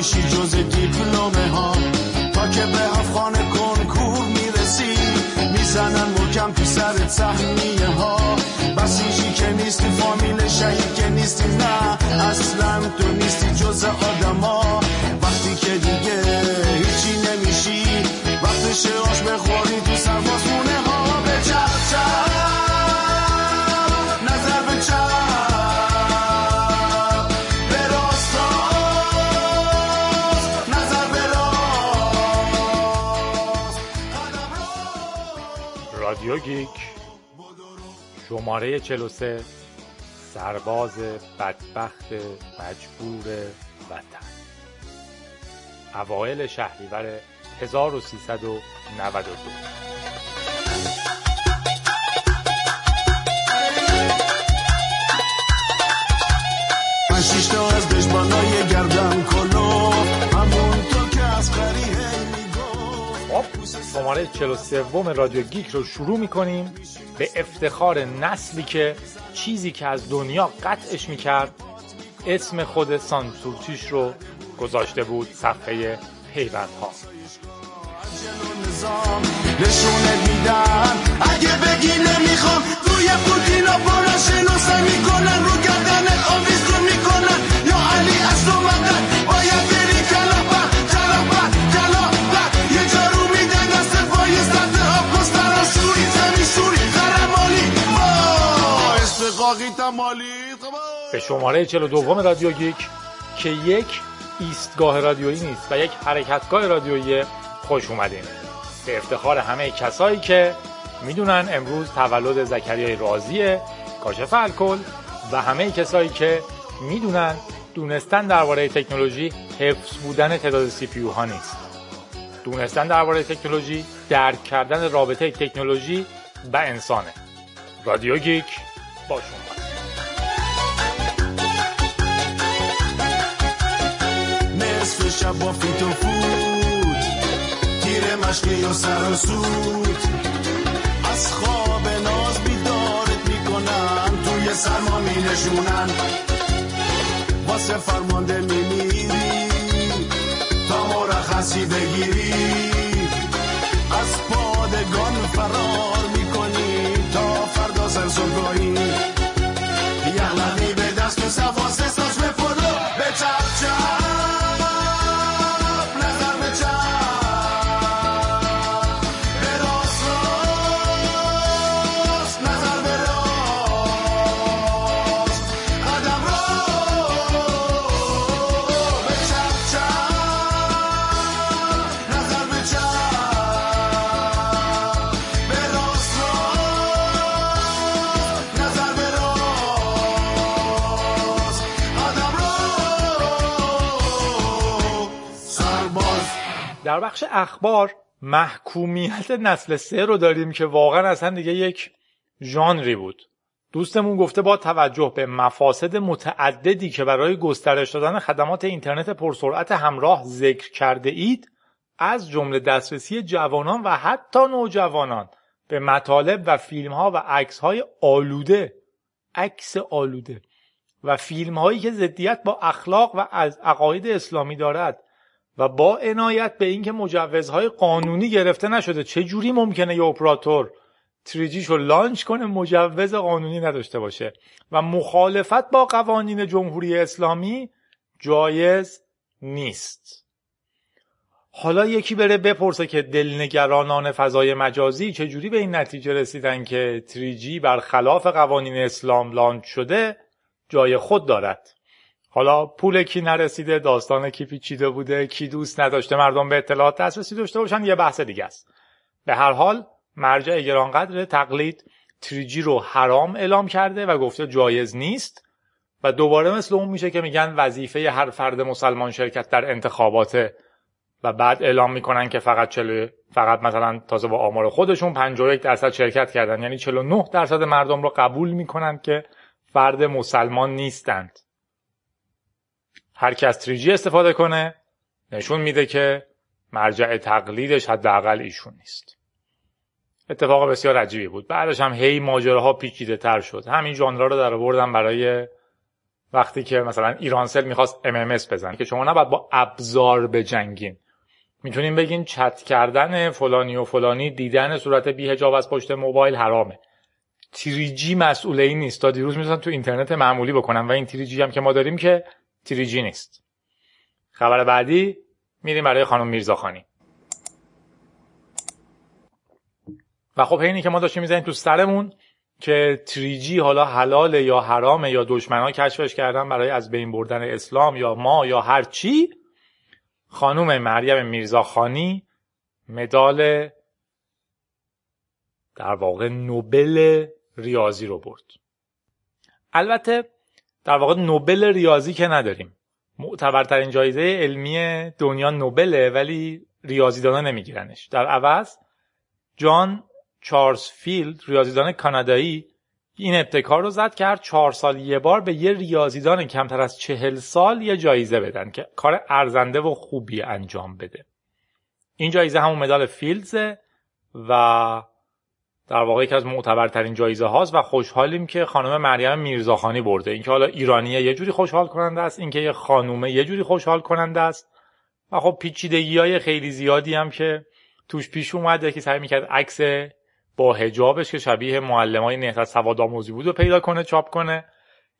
نمیشی جز دیپلومه ها تا که به افغان کنکور می‌رسی می‌زنن مکم تو سر سهمیه ها بسیجی که نیستی فامیل شهید که نیستی نه اصلا تو نیستی جز آدما وقتی که دیگه هیچی نمیشی وقتش آش بخوری تو سربازونه گیک شماره 43 سرباز بدبخت مجبور وطن. اوایل شهریور 1392 من شیش تا از دشمنای گردم کلو همون تو که از خب شماره 43 رادیو گیک رو شروع می‌کنیم به افتخار نسلی که چیزی که از دنیا قطعش می‌کرد اسم خود سانسورچیش رو گذاشته بود صفحه پیوندها. جلو نظام نشونه میدن اگه بگی نمی‌خوام روی پوتینا برا شناسه می‌کنن رو گردنت آویزون می‌کنن. یا علی از تو مدن باید به شماره 42 رادیو گیک که یک ایستگاه رادیویی نیست و یک حرکتگاه رادیویی خوش اومدین. به افتخار همه کسایی که می‌دونن امروز تولد زکریای رازیه کاشف الکل و همه کسایی که می‌دونن دونستن درباره تکنولوژی حفظ بودن تعداد سی ها نیست. دونستن درباره تکنولوژی درک کردن رابطه تکنولوژی و انسانه. رادیو گیک با شما نصف شب با فیت فوت. تیر مشقی و سر و سود از خواب ناز بیدارت می‌کنن توی سرما می نشونن واسه فرمانده میمیری. تا مرخصی بگیری. از پادگان فرار می‌کنی. تا فردا سرسرگاهی it's our job. در بخش اخبار محکومیت نسل سه رو داریم که واقعا اصلا دیگه یک ژانری بود. دوستمون گفته با توجه به مفاسد متعددی که برای گسترش دادن خدمات اینترنت پرسرعت همراه ذکر کرده اید از جمله دسترسی جوانان و حتی نوجوانان به مطالب و فیلم ها و عکس های آلوده عکس آلوده و فیلم هایی که ضدیت با اخلاق و از عقاید اسلامی دارد. و با عنایت به اینکه مجوزهای قانونی گرفته نشده چه جوری ممکنه یه اپراتور تریجیشو لانچ کنه مجوز قانونی نداشته باشه؟ و مخالفت با قوانین جمهوری اسلامی جایز نیست. حالا یکی بره بپرسه که دلنگرانان فضای مجازی چجوری به این نتیجه رسیدن که تریجی برخلاف قوانین اسلام لانچ شده جای خود دارد. حالا پول کی نرسیده داستان کی پیچیده بوده کی دوست نداشته مردم به اطلاعات دسترسی داشته باشن یه بحث دیگه است. به هر حال مرجع گرانقدر تقلید تریجی رو حرام اعلام کرده و گفته جایز نیست و دوباره مثل اون میشه که میگن وظیفه هر فرد مسلمان شرکت در انتخاباته و بعد اعلام می‌کنن که فقط چلو فقط مثلا تازه با آمار خودشون 51 درصد شرکت کردن. یعنی 49 درصد مردم رو قبول می‌کنن که فرد مسلمان نیستند. هر کی از تریجی استفاده کنه نشون میده که مرجع تقلیدش حداقل ایشون نیست. اتفاق بسیار عجیبی بود. بعدش هم هی ماجراها پیچیده تر شد. همین ژانرها رو در آوردم برای وقتی که مثلا ایرانسل می‌خواست MMS بزن که شما نباید با ابزار بجنگین. می‌تونیم بگین چت کردن فلانی و فلانی دیدن صورت بیهجاب از پشت موبایل حرامه. تریجی مسئول این نیست. تا دیروز می‌تونن تو اینترنت معمولی بکنن. و این تریجی هم که ما داریم که تریجی نیست خبر بعدی میریم برای خانم میرزاخانی و خب اینی که ما داشتیم می‌زنیم تو سرمون که تریجی حالا حلاله یا حرامه یا دشمنا کشفش کردن برای از بین بردن اسلام یا ما یا هر چی خانوم مریم میرزاخانی مدال در واقع نوبل ریاضی رو برد. البته در واقع نوبل ریاضی که نداریم. معتبرترین جایزه علمی دنیا نوبله ولی ریاضیدانا نمیگیرنش. در عوض جان چارلز فیلد ریاضیدان کانادایی این ابتکار رو زد کرد چهار سال یه بار به یه ریاضیدان کمتر از چهل سال یه جایزه بدن که کار ارزنده و خوبی انجام بده. این جایزه همون مدال فیلدزه و در واقع یکی از معتبرترین جایزه هاست و خوشحالیم که خانم مریم میرزاخانی برده. اینکه حالا ایرانیه یه جوری خوشحال کننده است اینکه یه خانومه یه جوری خوشحال کننده است. و خب پیچیدگی های خیلی زیادی هم که توش پیش اومده که سعی می‌کرد عکس با هجابش که شبیه معلمای نهضت سواد آموزی بود و پیدا کنه چاپ کنه.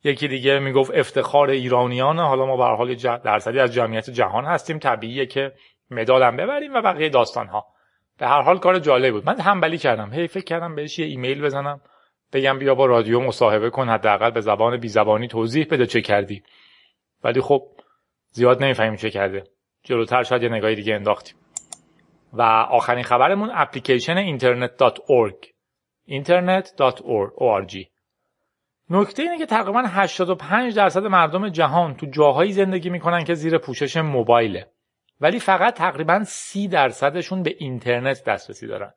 یکی دیگه می‌گفت افتخار ایرانیان حالا ما به حال درصدی از جمعیت جهان هستیم. طبیعیه که مدالم ببریم و بقیه داستان ها به هر حال کار جالب بود. من همبلی کردم. هی فکر کردم بهش یه ایمیل بزنم. بگم بیا با رادیو مصاحبه کن. حداقل به زبان بی زبانی توضیح بده چه کردی. ولی خب زیاد نمی‌فهمیم چه کرده. جلوتر شاید یه نگاهی دیگه انداختیم. و آخرین خبرمون اپلیکیشن internet.org internet.org نکته اینه که تقریبا 85 درصد مردم جهان تو جاهایی زندگی می‌کنن که زیر پوشش موبایله. ولی فقط تقریبا 30 درصدشون به اینترنت دسترسی دارن.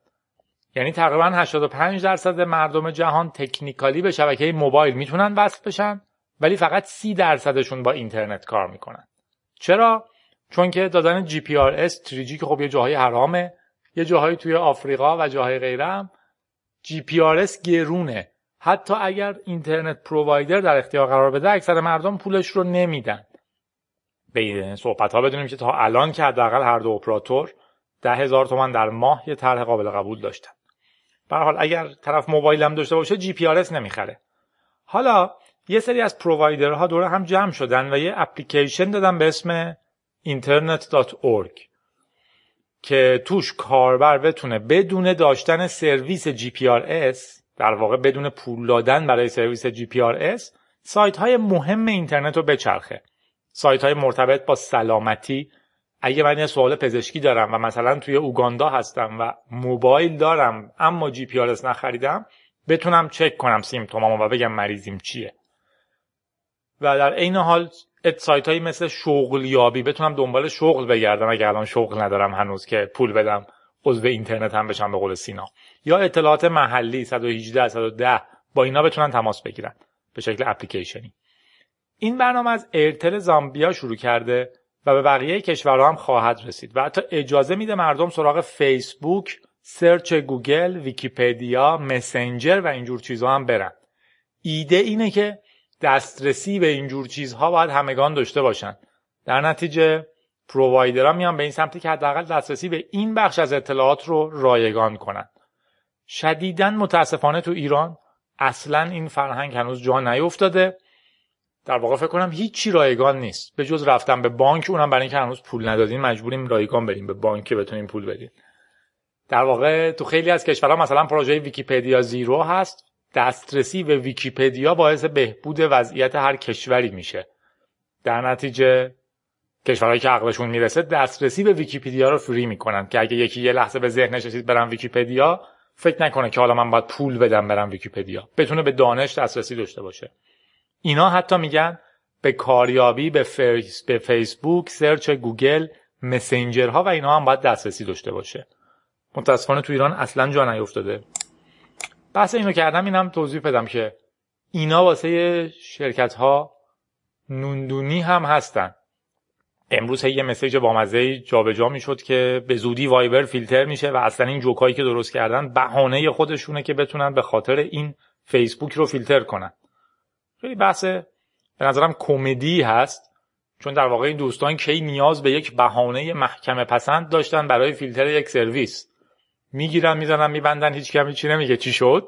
یعنی تقریبا 85 درصد مردم جهان technically به شبکه موبایل می‌تونن وصل بشن ولی فقط 30 درصدشون با اینترنت کار می‌کنن. چرا؟ چون که دادن GPRS 3G که خب یه جاهای حرامه یه جاهایی توی آفریقا و جاهای غیره هم GPRS گرونه. حتی اگر internet provider در اختیار قرار بده اکثر مردم پولش رو نمیدن. به این صحبت ها بدونیم که تا الان که حداقل هر دو اپراتور ده هزار تومن در ماه یه طرح قابل قبول داشتن. به حال اگر طرف موبایل هم داشته باشه GPRS نمی‌خره. حالا یه سری از provider ها دوره هم جمع شدن و یه اپلیکیشن دادن به اسم internet.org که توش کاربر بتونه بدون داشتن سرویس GPRS در واقع بدون پول دادن برای سرویس GPRS سایت های مهم اینترنت رو بچرخه. سایت های مرتبط با سلامتی. اگه من یه سوال پزشکی دارم و مثلا توی اوگاندا هستم و موبایل دارم اما جی پی نخریدم بتونم چک کنم سیمتومامو و بگم مریضیم چیه. و در عین حال سایت هایی مثل شغلیابی بتونم دنبال شغل بگردم. اگه الان شغل ندارم هنوز که پول بدم عضو اینترنت هم بشم به قول سینا. یا اطلاعات محلی 118 110 با اینا بتونن تماس بگیرن. به شکل اپلیکیشنی. این برنامه از ایرتل زامبیا شروع کرده و به بقیه کشورها هم خواهد رسید و حتی اجازه میده مردم سراغ فیسبوک search گوگل ویکیپدیا مسنجر و اینجور چیزها هم برن. ایده اینه که دسترسی به اینجور چیزها باید همگان داشته باشن. در نتیجه پرووایدرها میان به این سمتی که حداقل دسترسی به این بخش از اطلاعات رو رایگان کنند شدیدا متاسفانه تو ایران اصلا این فرهنگ هنوز جا نیفتاده. در واقع فکر کنم هیچی رایگان نیست. به جز رفتن به بانک اونم برای اینکه هنوز پول ندادین مجبوریم رایگان بریم به بانک که بتونیم پول بدین. در واقع تو خیلی از کشورها مثلا پروژه ویکیپدیا زیرو هست. دسترسی به ویکیپدیا باعث بهبود وضعیت هر کشوری میشه. در نتیجه کشورهایی که عقلشون می‌رسه دسترسی به ویکیپدیا رو free می‌کنن که اگه یکی یه لحظه به ذهنش رسید برم ویکیپدیا فکر نکنه که حالا من باید پول بدم برم ویکیپدیا. بتونه به دانش دسترسی داشته باشه. اینا حتی میگن به کاریابی به, فیس، به فیسبوک search گوگل مسنجرها و اینا هم باید دسترسی داشته باشه. متاسفانه تو ایران اصلا جا نیفتاده. بحث اینو کردم اینم توضیح بدم که اینا واسه شرکت ها نوندونی هم هستن. امروز یه مسیج بامزه جابجا می‌شد که به زودی وایبر فیلتر میشه و اصلا این جوکایی که درست کردن بهانه خودشونه که بتونن به خاطر این فیسبوک رو فیلتر کنن. خیلی بحث به نظرم کمدی هست چون در واقع این دوستان کی نیاز به یک بهانه محکمه پسند داشتن برای فیلتر یک سرویس. می‌گیرن می‌زنن میبندن هیچ کمی چی نمیگه چی شد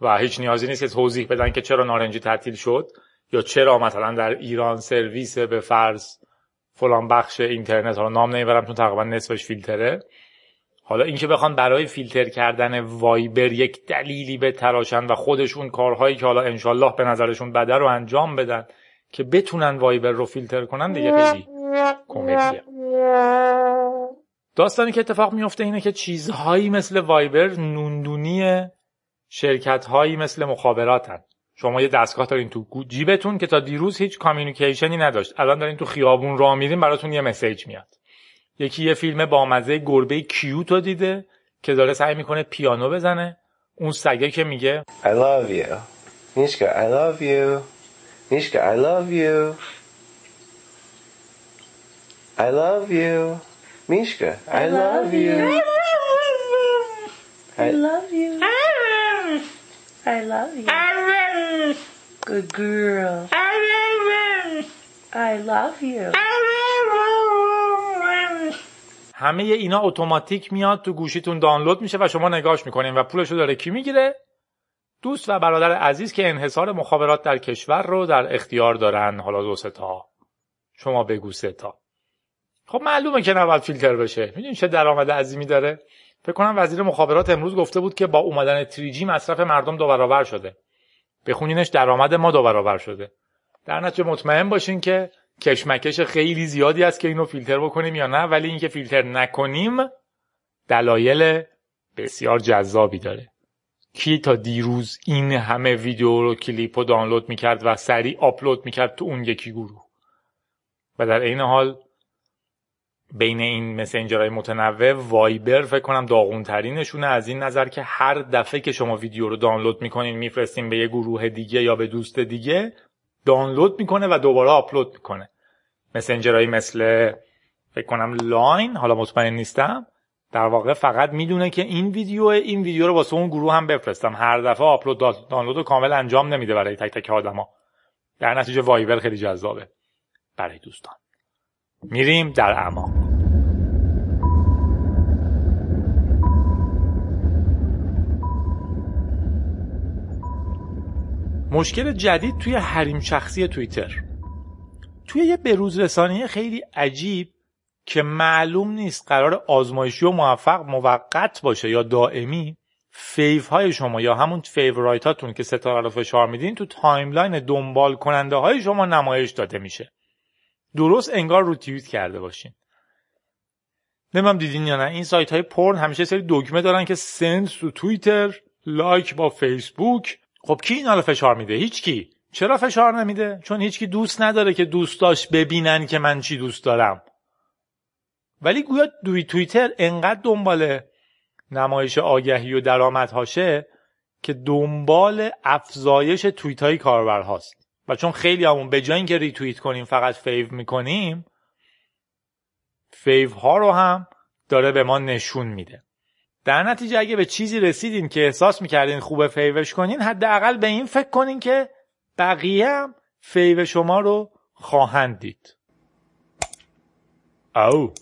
و هیچ نیازی نیست که توضیح بدن که چرا نارنجی تعطیل شد یا چرا مثلا در ایران سرویس به فرض فلان بخش اینترنت حالا نام نمی‌برم چون تقریبا نصفش فیلتره. حالا اینکه بخوان برای فیلتر کردن وایبر یک دلیلی به تراشن و خودشون کارهایی که حالا انشالله به نظرشون بده رو انجام بدن که بتونن وایبر رو فیلتر کنن دیگه خیلی کمدیه داستانی که اتفاق میفته اینه که چیزهایی مثل وایبر نوندونی شرکت هایی مثل مخابراتن. شما یه دستگاه دارین تو جیبتون که تا دیروز هیچ کامیونیکیشنی نداشت. الان دارین تو خیابون راه میرین براتون یه مسیج میاد. یکی یه فیلم با مزه گربه کیوتو دیده که داره سعی می‌کنه پیانو بزنه اون سگه که میگه I love you. Mishka, I love you. Mishka, I love you. I love you. Mishka, I love you. I love you. I love you. Good girl. I love you. همه اینا اتوماتیک میاد تو گوشیتون دانلود میشه و شما نگاش می‌کنین و پولشو داره کی می‌گیره؟ دوست و برادر عزیز که انحصار مخابرات در کشور رو در اختیار دارن. حالا دو تا. شما بگو سه تا. خب معلومه که نباید فیلتر بشه. می‌دونین چه درآمد عظیمی داره؟ فکر کنم وزیر مخابرات امروز گفته بود که با اومدن تریجی مصرف مردم دو برابر شده. بخونینش درآمد ما دو برابر شده. در نتیجه مطمئن باشین که کشمکش خیلی زیادی است که اینو فیلتر بکنیم یا نه ولی اینکه فیلتر نکنیم دلایل بسیار جذابی داره. کی تا دیروز این همه ویدیو رو کلیپ رو دانلود می‌کرد و سریع آپلود می‌کرد تو اون یکی گروه؟ و در این حال بین این مسنجرهای متنوع وایبر فکر کنم داغون ترینشونه از این نظر که هر دفعه که شما ویدیو رو دانلود می‌کنین میفرستین به یه گروه دیگه یا به دوست دیگه دانلود می‌کنه و دوباره آپلود می‌کنه. مسنجرهایی مثل فکر کنم لاین حالا مطمئن نیستم در واقع فقط می‌دونه که این ویدیو این ویدیو رو واسه اون گروه هم بفرستم. هر دفعه آپلود دانلود رو کامل انجام نمیده برای تک تک آدما. در نتیجه وایبر خیلی جذابه. برای دوستان. میریم در اعماق. مشکل جدید توی حریم شخصی توییتر. توی یه بروز رسانی خیلی عجیب که معلوم نیست قرار آزمایشی و موفق موقت باشه یا دائمی fav های شما یا همون favorite هاتون که ستاره رو فشار میدین تو timeline دنبال کننده های شما نمایش داده میشه. درست انگار رو توییت کرده باشین. نمی‌دونم دیدین یا نه این سایت های پرن همیشه سری دکمه دارن که send to توییتر لایک با فیسبوک خب کی اینا رو فشار میده؟ هیچ کی چرا فشار نمیده؟ چون هیچکی دوست نداره که دوستاش ببینن که من چی دوست دارم. ولی گویا دوی توییتر انقدر دنبال نمایش آگهی و درآمدهاشه که دنبال افزایش توییت های کاربر هاست. و چون خیلی هامون به جای اینکه ریتوییت کنیم فقط fav می‌کنیم fav ها رو هم داره به ما نشون میده. در نتیجه اگه به چیزی رسیدین که احساس می‌کردین خوبه fav ش کنین حداقل به این فکر کنین که بقیه هم fav شما رو خواهند دید. او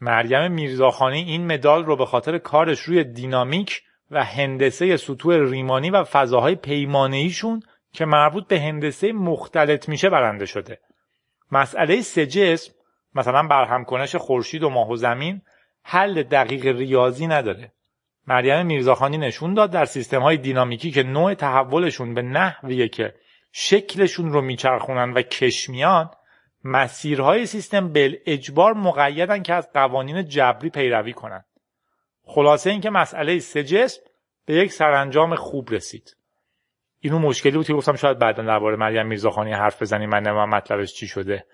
مریم میرزاخانی این مدال رو به خاطر کارش روی دینامیک و هندسه سطوح ریمانی و فضاهای پیمانه‌ایشون که مربوط به هندسه مختلط میشه برنده شده. مسئله سه جسم مثلا برهم کنش خورشید و ماه و زمین حل دقیق ریاضی نداره مریم میرزاخانی نشون داد در سیستم های دینامیکی که نوع تحولشون به نحویه که شکلشون رو میچرخونن و کش میان مسیرهای سیستم بل اجبار مقیدن که از قوانین جبری پیروی کنند. خلاصه اینکه مسئله سه جسم به یک سرانجام خوب رسید. اینو مشکلی بود که گفتم شاید بعدا درباره مریم میرزاخانی حرف بزنیم من نمیم مطلبش چی شده.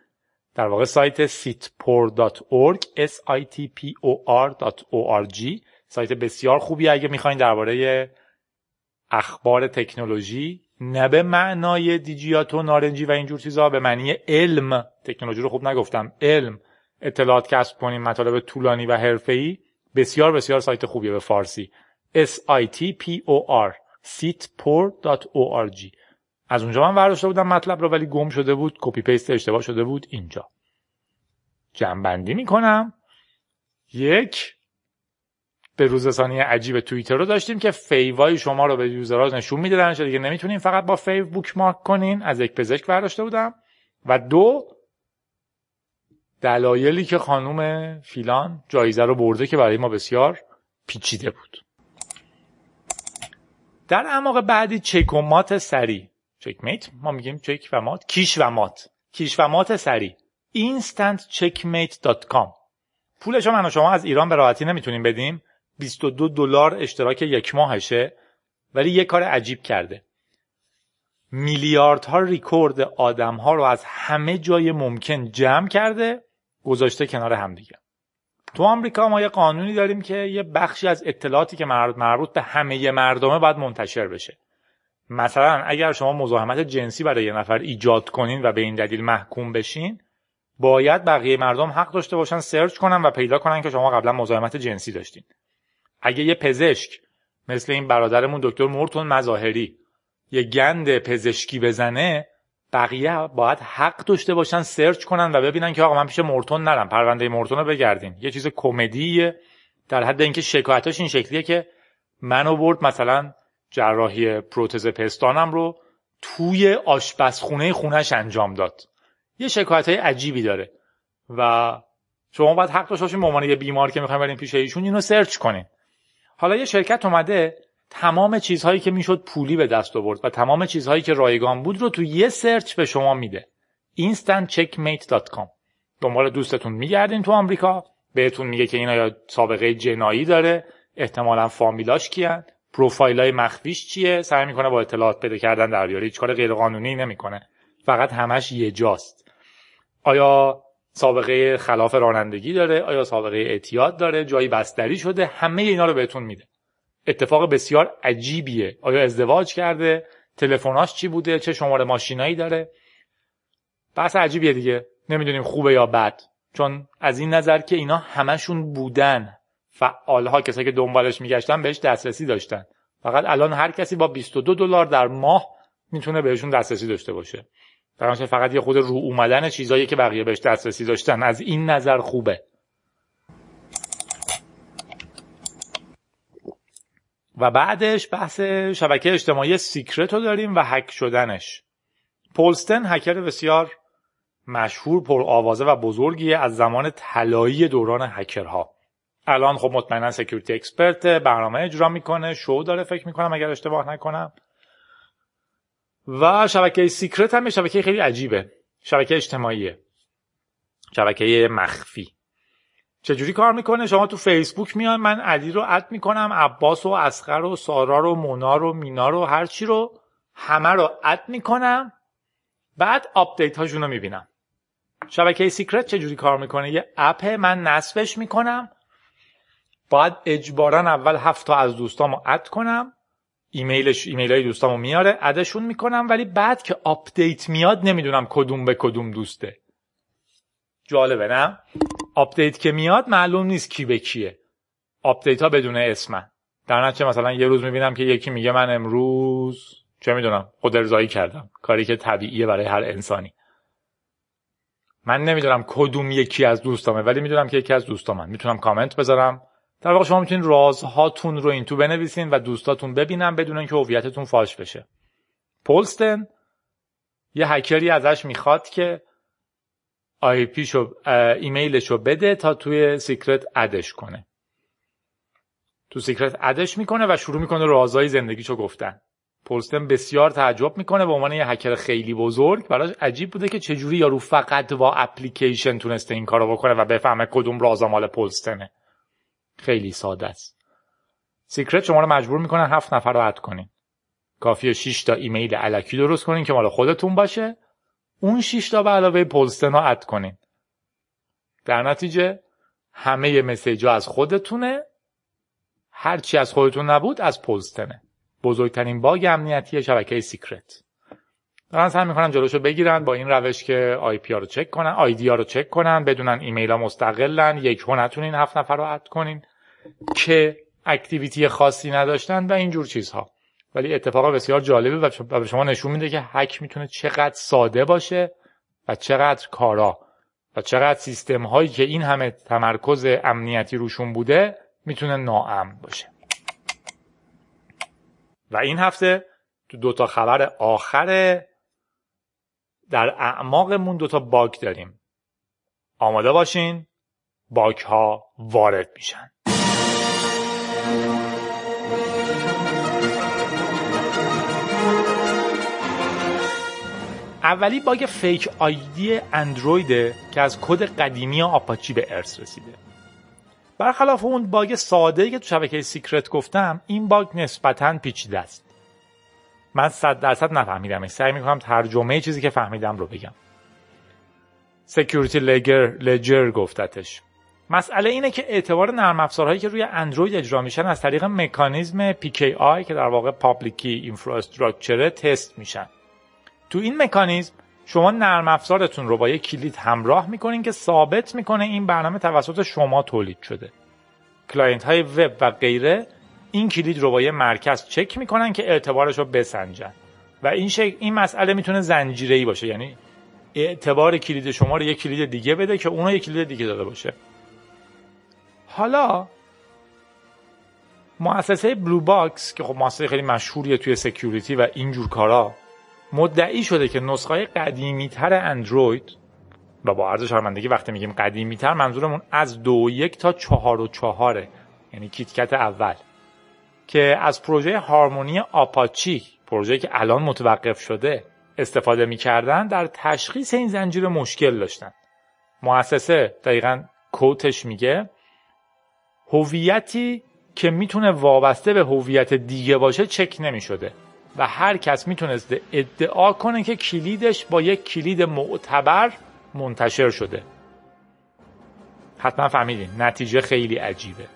در واقع سایت sitpor.org s i t p o r.org سایت بسیار خوبی اگه می‌خواین درباره اخبار تکنولوژی نه به معنای دیجیات و نارنجی و اینجور چیزها به معنی علم تکنولوژی رو خوب نگفتم علم اطلاعات کسب کنیم مطالب طولانی و حرفه‌ای بسیار بسیار سایت خوبیه به فارسی. S i t p o r sitpor.org از اونجا من برداشته بودم مطلب رو ولی گم شده بود copy paste اشتباه شده بود اینجا. جمع می‌کنم. یک به روزرسانی عجیب توییتر رو داشتیم که fav ای شما رو به user ها نشون می‌دادن دیگه نمی‌تونین فقط با fav bookmark کنین. از یک پزشک برداشته بودم. و دو دلایلی که خانوم فیلان جایزه رو برده که برای ما بسیار پیچیده بود. در اعماق بعدی چک و مات سری. چک میت ما میگیم چک و مات. کیش و مات. کیش و مات سری instantcheckmate.com پولش من شما از ایران به راحتی نمی‌تونیم بدیم. 22 دلار اشتراک یک ماهشه. ولی یه کار عجیب کرده. میلیاردها ریکورد آدم ها رو از همه جای ممکن جمع کرده. گذاشته کنار همدیگه. تو آمریکا ما یه قانونی داریم که یه بخشی از اطلاعاتی که مربوط به همه مردمه باید منتشر بشه. مثلا اگر شما مزاحمت جنسی برای یه نفر ایجاد کنین و به این دلیل محکوم بشین باید بقیه مردم حق داشته باشن سرچ کنن و پیدا کنن که شما قبلا مزاحمت جنسی داشتین. اگه یه پزشک مثل این برادرمون دکتر مورتون مظاهری یه گند پزشکی بزنه بقیه باید حق داشته باشن search کنن و ببینن که آقا من پیش مورتون نرم پرونده مورتون رو بگردین. یه چیز کمدیه در حد اینکه شکایتاش این شکلیه که منو برد مثلا جراحی پروتز پستانم رو توی آشپزخونه خونش انجام داد. یه شکایت های عجیبی داره. و شما باید حق داشته باشین به یه بیمار که می‌خوایم بریم پیش ایشون اینو search کنین. حالا یه شرکت اومده تمام چیزهایی که می‌شد پولی به دست آورد و تمام چیزهایی که رایگان بود رو تو یه سرچ به شما میده. instantcheckmate.com دنبال دوستتون میگردین تو آمریکا بهتون میگه که اینا یا سابقه جنایی داره احتمالا فامیلاش کیان. پروفایل های مخفیش چیه؟ سعی می‌کنه با اطلاعات پیدا کردن در بیاره. هیچ کار غیر قانونی نمی‌کنه. فقط همش یه جاست. آیا سابقه خلاف رانندگی داره؟ آیا سابقه اعتیاد داره؟ جایی بستری شده؟ همه اینا رو بهتون میده. اتفاق بسیار عجیبیه. آیا ازدواج کرده؟ تلفناش چی بوده؟ چه شماره ماشینایی داره؟ بحث عجیبیه دیگه. نمی‌دونیم خوبه یا بد. چون از این نظر که اینا همشون بودن. فعالها کسایی که دنبالش میگشتن بهش دسترسی داشتن. فقط الان هر کسی با 22 دلار در ماه می‌تونه بهشون دسترسی داشته باشه. در فقط یه خود رو اومدن چیزایی که بقیه بهش دسترسی داشتن. از این نظر خوبه. و بعدش بحث شبکه اجتماعی سیکرت رو داریم و هک شدنش. پولسن هکر بسیار مشهور پر آوازه و بزرگیه از زمان طلایی دوران هکرها. الان خب مطمئنا security expert برنامه اجرا می‌کنه شو داره فکر می‌کنم اگر اشتباه نکنم. و شبکه سیکرت هم شبکه خیلی عجیبه. شبکه اجتماعیه. شبکه مخفی. چجوری کار می‌کنه؟ شما تو فیسبوک میان من علی رو add می‌کنم عباس و اصغر و سارا رو مونا رو مینا رو هر چی رو همه رو add می‌کنم. بعد آپدیت هاشون رو می‌بینم. شبکه سیکرت چجوری کار می‌کنه؟ یه app من نصبش می‌کنم. باید اجبارا اول هفت تا از دوستامو add کنم. ایمیلش ایمیل های دوستامو میاره add شون می‌کنم ولی بعد که آپدیت میاد نمی‌دونم کدوم به کدوم دوسته. جالبه نه؟ آپدیت که میاد معلوم نیست کی به کیه. آپدیت ها بدون اسمن در نتیجه مثلا یه روز می‌بینم که یکی میگه من امروز چه می‌دونم خود ارضایی کردم. کاری که طبیعیه برای هر انسانی. من نمی‌دونم کدوم یکی از دوستامه ولی می‌دونم که یکی از دوستامن. می‌تونم کامنت بذارم. در واقع شما می‌تونید رازهاتون رو این تو بنویسین و دوستاتون ببینن بدون اینکه هویتتون فاش بشه. پولسن یه هکری ازش می‌خواد که IP شو ایمیلشو بده تا توی Secret add ش کنه. تو Secret add ش می‌کنه و شروع می‌کنه رازهای زندگیشو گفتن. پولستن بسیار تعجب می‌کنه به عنوان یه هکر خیلی بزرگ. براش عجیب بوده که چجوری یارو فقط با اپلیکیشن تونسته این کارو بکنه و بفهمه کدوم رازا مال پولستنه. خیلی ساده است. Secret شما رو مجبور می‌کنه هفت نفر رو add کنین. کافیه 6 تا ایمیل الکی درست کنین که مال خودتون باشه. اون 6 تا به علاوه رو add کنین. در نتیجه همه message از خودتونه. هرچی از خودتون نبود از پولستنه. بزرگترین باگ امنیتی شبکه Secret. دارن سعی می‌کنن جلوشو بگیرن با این روش که IP رو چک کنن ID ها رو چک کنن بدونن ایمیل ها مستقلن یک نتونین هفت نفر رو add کنین. که اکتیویتی خاصی نداشتن و اینجور چیزها. ولی اتفاق بسیار جالبه و به شما نشون میده که هک می‌تونه چقدر ساده باشه و چقدر کارا و چقدر سیستم هایی که این همه تمرکز امنیتی روشون بوده می‌تونه ناامن باشه. و این هفته تو دوتا خبر آخر در اعماقمون دوتا باگ داریم. آماده باشین باگ ها وارد میشن. اولی باگ Fake ID اندرویده که از کد قدیمی آپاچی به ارث رسیده. برخلاف اون باگ ساده که تو شبکه Secret گفتم این باگ نسبتا پیچیده است. من صد درصد نفهمیدم. سعی می‌کنم ترجمه چیزی که فهمیدم رو بگم. Security لگر Ledger گفتتش. مسئله اینه که اعتبار نرم افزارهایی که روی اندروید اجرا میشن از طریق مکانیزم PKI که در واقع public key infrastructure تست میشن. تو این مکانیزم شما نرم افزارتون رو با یک کلید همراه می‌کنین که ثابت می‌کنه این برنامه توسط شما تولید شده. client های وب و غیره این کلید رو با یه مرکز چک می‌کنن که اعتبارش رو بسنجن. و این شکل این مسئله می‌تونه زنجیره ای باشه. یعنی اعتبار کلید شما رو یک کلید دیگه بده که اونو یک کلید دیگه داده باشه. حالا مؤسسه Bluebox که خب مؤسسه خیلی مشهوریه توی security و اینجور کارا مدعی شده که نسخه قدیمی تر اندروید و با عرض شرمندگی وقتی میگیم قدیمی تر منظورمون از دو و یک تا چهار و چهاره یعنی KitKat اول که از پروژه هارمونی آپاچی پروژه که الان متوقف شده استفاده می‌کردن در تشخیص این زنجیره مشکل داشتن. مؤسسه دقیقا کوتش میگه هویتی که می‌تونه وابسته به هویت دیگه باشه چک نمی‌شده. و هر کس می‌تونسته ادعا کنه که کلیدش با یک کلید معتبر منتشر شده. حتما فهمیدین نتیجه خیلی عجیبه.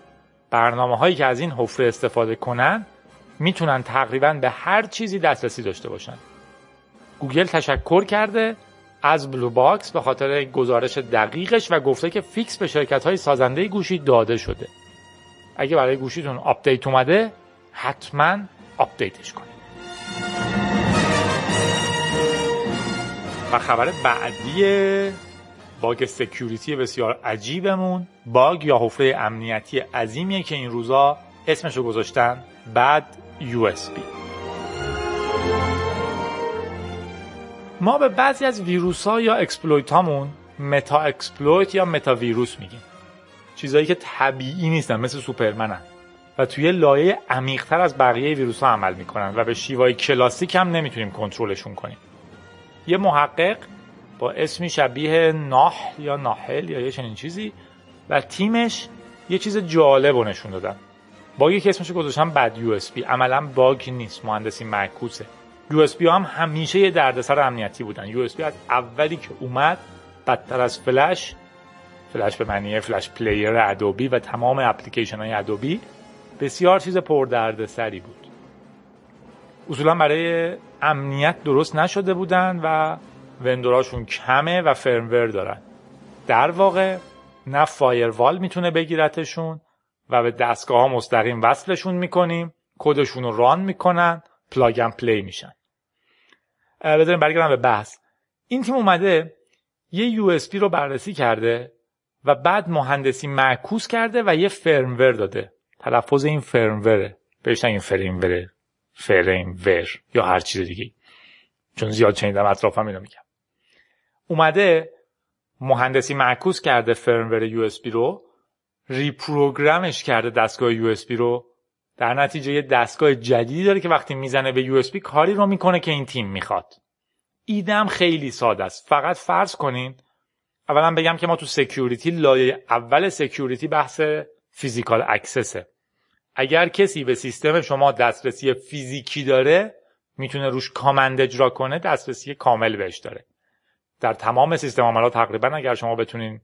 برنامه هایی که از این حفره استفاده کنن می‌تونن تقریبا به هر چیزی دسترسی داشته باشن. گوگل تشکر کرده از Bluebox به خاطر گزارش دقیقش و گفته که fix به شرکت های سازنده گوشی داده شده. اگه برای گوشیتون آپدیت اومده حتما آپدیتش کنید. خبر بعدی باگ security بسیار عجیبمون. باگ یا حفره امنیتی عظیمیه که این روزا اسمشو گذاشتن Bad USB ما به بعضی از ویروس ها یا exploit هامون meta exploit یا meta virus میگیم. چیزایی که طبیعی نیستن مثل سوپرمنن. و توی لایه عمیقتر از بقیه ویروس ها عمل می‌کنن و به شیوه‌های کلاسیک هم نمی‌تونیم کنترلشون کنیم. یه محقق با اسمی شبیه ناح یا ناحل یا یه چنین چیزی و تیمش یه چیز جالب رو نشون دادن. باگی که اسمش گذاشتن Bad USB. عملا باگ نیست مهندسی معکوسه. USB هم همیشه یه دردسر امنیتی بودن. USB از اولی که اومد بدتر از Flash Flash به معنی Flash Player Adobe و تمام اپلیکیشن های Adobe بسیار چیز پردردسری بود. اصولا برای امنیت درست نشده بودن و vendor اشون کمه و firmware دارن. در واقع نه فایروال می‌تونه بگیرتشون و به دستگاه ها مستقیم وصلشون می‌کنیم کدشون رو run می‌کنن plug play میشن. بذاریم برگردم به بحث. این تیم اومده یه USB رو بررسی کرده و بعد مهندسی معکوس کرده و یه firmware داده. تلفظ این firmware ه بهش این firmware ه firmware یا هر چیز دیگه چون زیاد شنیدم اطرافم اینو میگم اومده مهندسی معکوس کرده firmware USB رو reprogram ش کرده دستگاه USB رو. در نتیجه یه دستگاه جدیدی داره که وقتی می‌زنه به USB کاری رو می‌کنه که این تیم می‌خواد. ایدم خیلی ساده است. فقط فرض کنین اولا بگم که ما تو security لایه اول security بحث physical access ه اگر کسی به سیستم شما دسترسی فیزیکی داره می‌تونه روش command اجرا کنه دسترسی کامل بهش داره. در تمام سیستم عاملا تقریبا اگر شما بتونین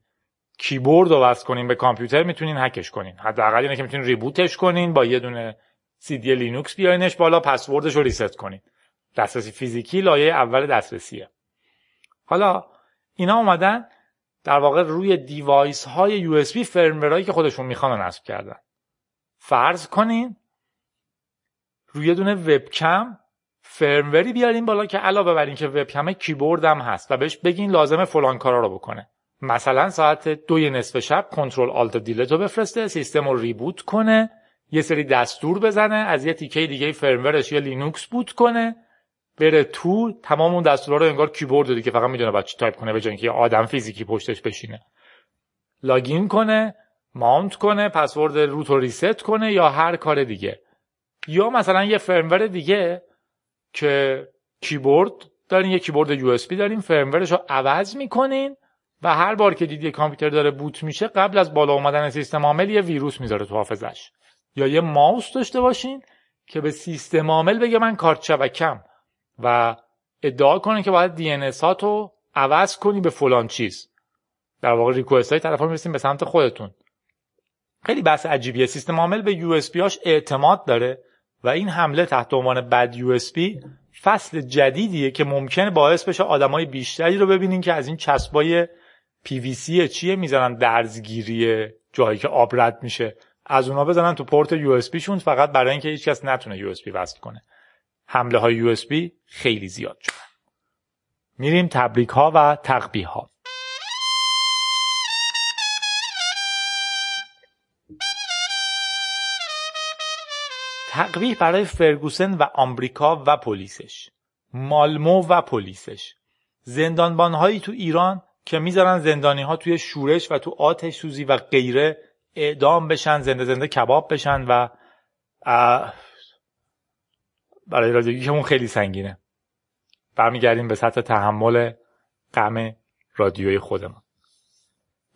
کیبورد رو وصل کنین به کامپیوتر می‌تونین هکش کنین. حداقل اینه که می‌تونین reboot ش کنین با یه دونه سی دی لینوکس بیارینش بالا پسوردش رو reset کنین. دسترسی فیزیکی لایه اول دسترسیه. حالا اینا اومدن در واقع روی device های USB که خودشون می‌خوان نصب کردن. فرض کنین روی یه دونه وبکم firmware ی بیاریم بالا که علاوه بر اینکه وبکم کیبورد هم هست و بهش بگین لازمه فلان کارا رو بکنه. مثلا ساعت دوی نصف شب control alt delete رو بفرسته سیستم رو reboot کنه یه سری دستور بزنه از یه تیکه دیگه firmware ش یا لینوکس boot کنه بره تو تمام اون دستورها رو انگار کیبورد دیگه فقط می‌دونه بعد چی تایپ کنه به جای اینکه آدم فیزیکی پشتش بشینه. login کنه mount کنه password root رو reset کنه یا هر کار دیگه. یا مثلا یه firmware دیگه که کیبورد دارین یه کیبورد USB دارین firmware ش رو عوض می‌کنین و هر بار که دیدی کامپیوتر داره boot میشه قبل از بالا اومدن سیستم عامل یه ویروس می‌ذاره تو حافظش یا یه ماوس داشته باشین که به سیستم عامل بگه من کارت شبکم و ادعا کنه که باید DNS تو عوض کنی به فلان چیز. در واقع request های طرفا می‌رسیم به سمت خودتون. خیلی بحث عجیبیه. سیستم عامل به USB هاش اعتماد داره و این حمله تحت عنوان Bad USB فصل جدیدیه که ممکنه باعث بشه آدمای بیشتری رو ببینین که از این چسبای پی وی سی چیه می‌زنن درزگیری جایی که آب رد میشه. از اونا بزنن تو port USB شون فقط برای اینکه هیچ کس نتونه USB وصل کنه. حمله های USB خیلی زیاد شدن. میریم تبریک ها و تقبیح ها تقبیح برای فرگوسن و آمریکا و پلیسش. مالمو و پلیسش. زندانبانهایی تو ایران که می‌ذارن زندانی ها توی شورش و تو آتش سوزی و غیره اعدام بشن زنده زنده کباب بشن و برای رادیویی اون خیلی سنگینه. برمیگردیم به سطح تحمل غم رادیوی خودمان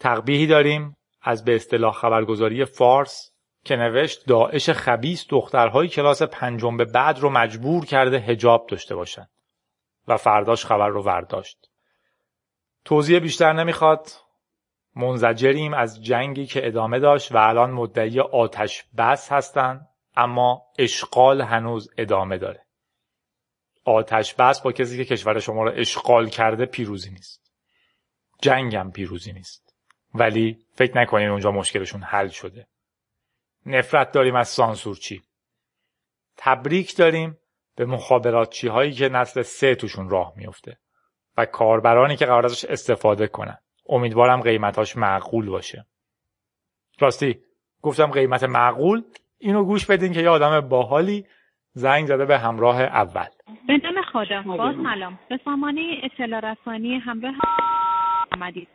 تقبیهی داریم از به اصطلاح خبرگزاری فارس که نوشت داعش خبیس دخترهای کلاس پنجم به بعد رو مجبور کرده هجاب داشته باشن و فرداش خبر رو ورداشت. توضیح بیشتر نمی‌خواد. منزجریم از جنگی که ادامه داشت و الان مدعی آتش بس هستن اما اشغال هنوز ادامه داره. آتش بس با کسی که کشور شما رو اشغال کرده پیروزی نیست. جنگم پیروزی نیست. ولی فکر نکنین اونجا مشکلشون حل شده. نفرت داریم از سانسورچی. تبریک داریم به مخابراتچی هایی که نسل سه توشون راه میفته و کاربرانی که قرار ازش استفاده کنن. امیدوارم قیمتاش معقول باشه. راستی گفتم قیمت معقول. اینو گوش بدین که یه آدم باحالی زنگ زده به همراه اول. به نام خدا. با سلام. به سامانه اطلاع رسانی همراه آمدید.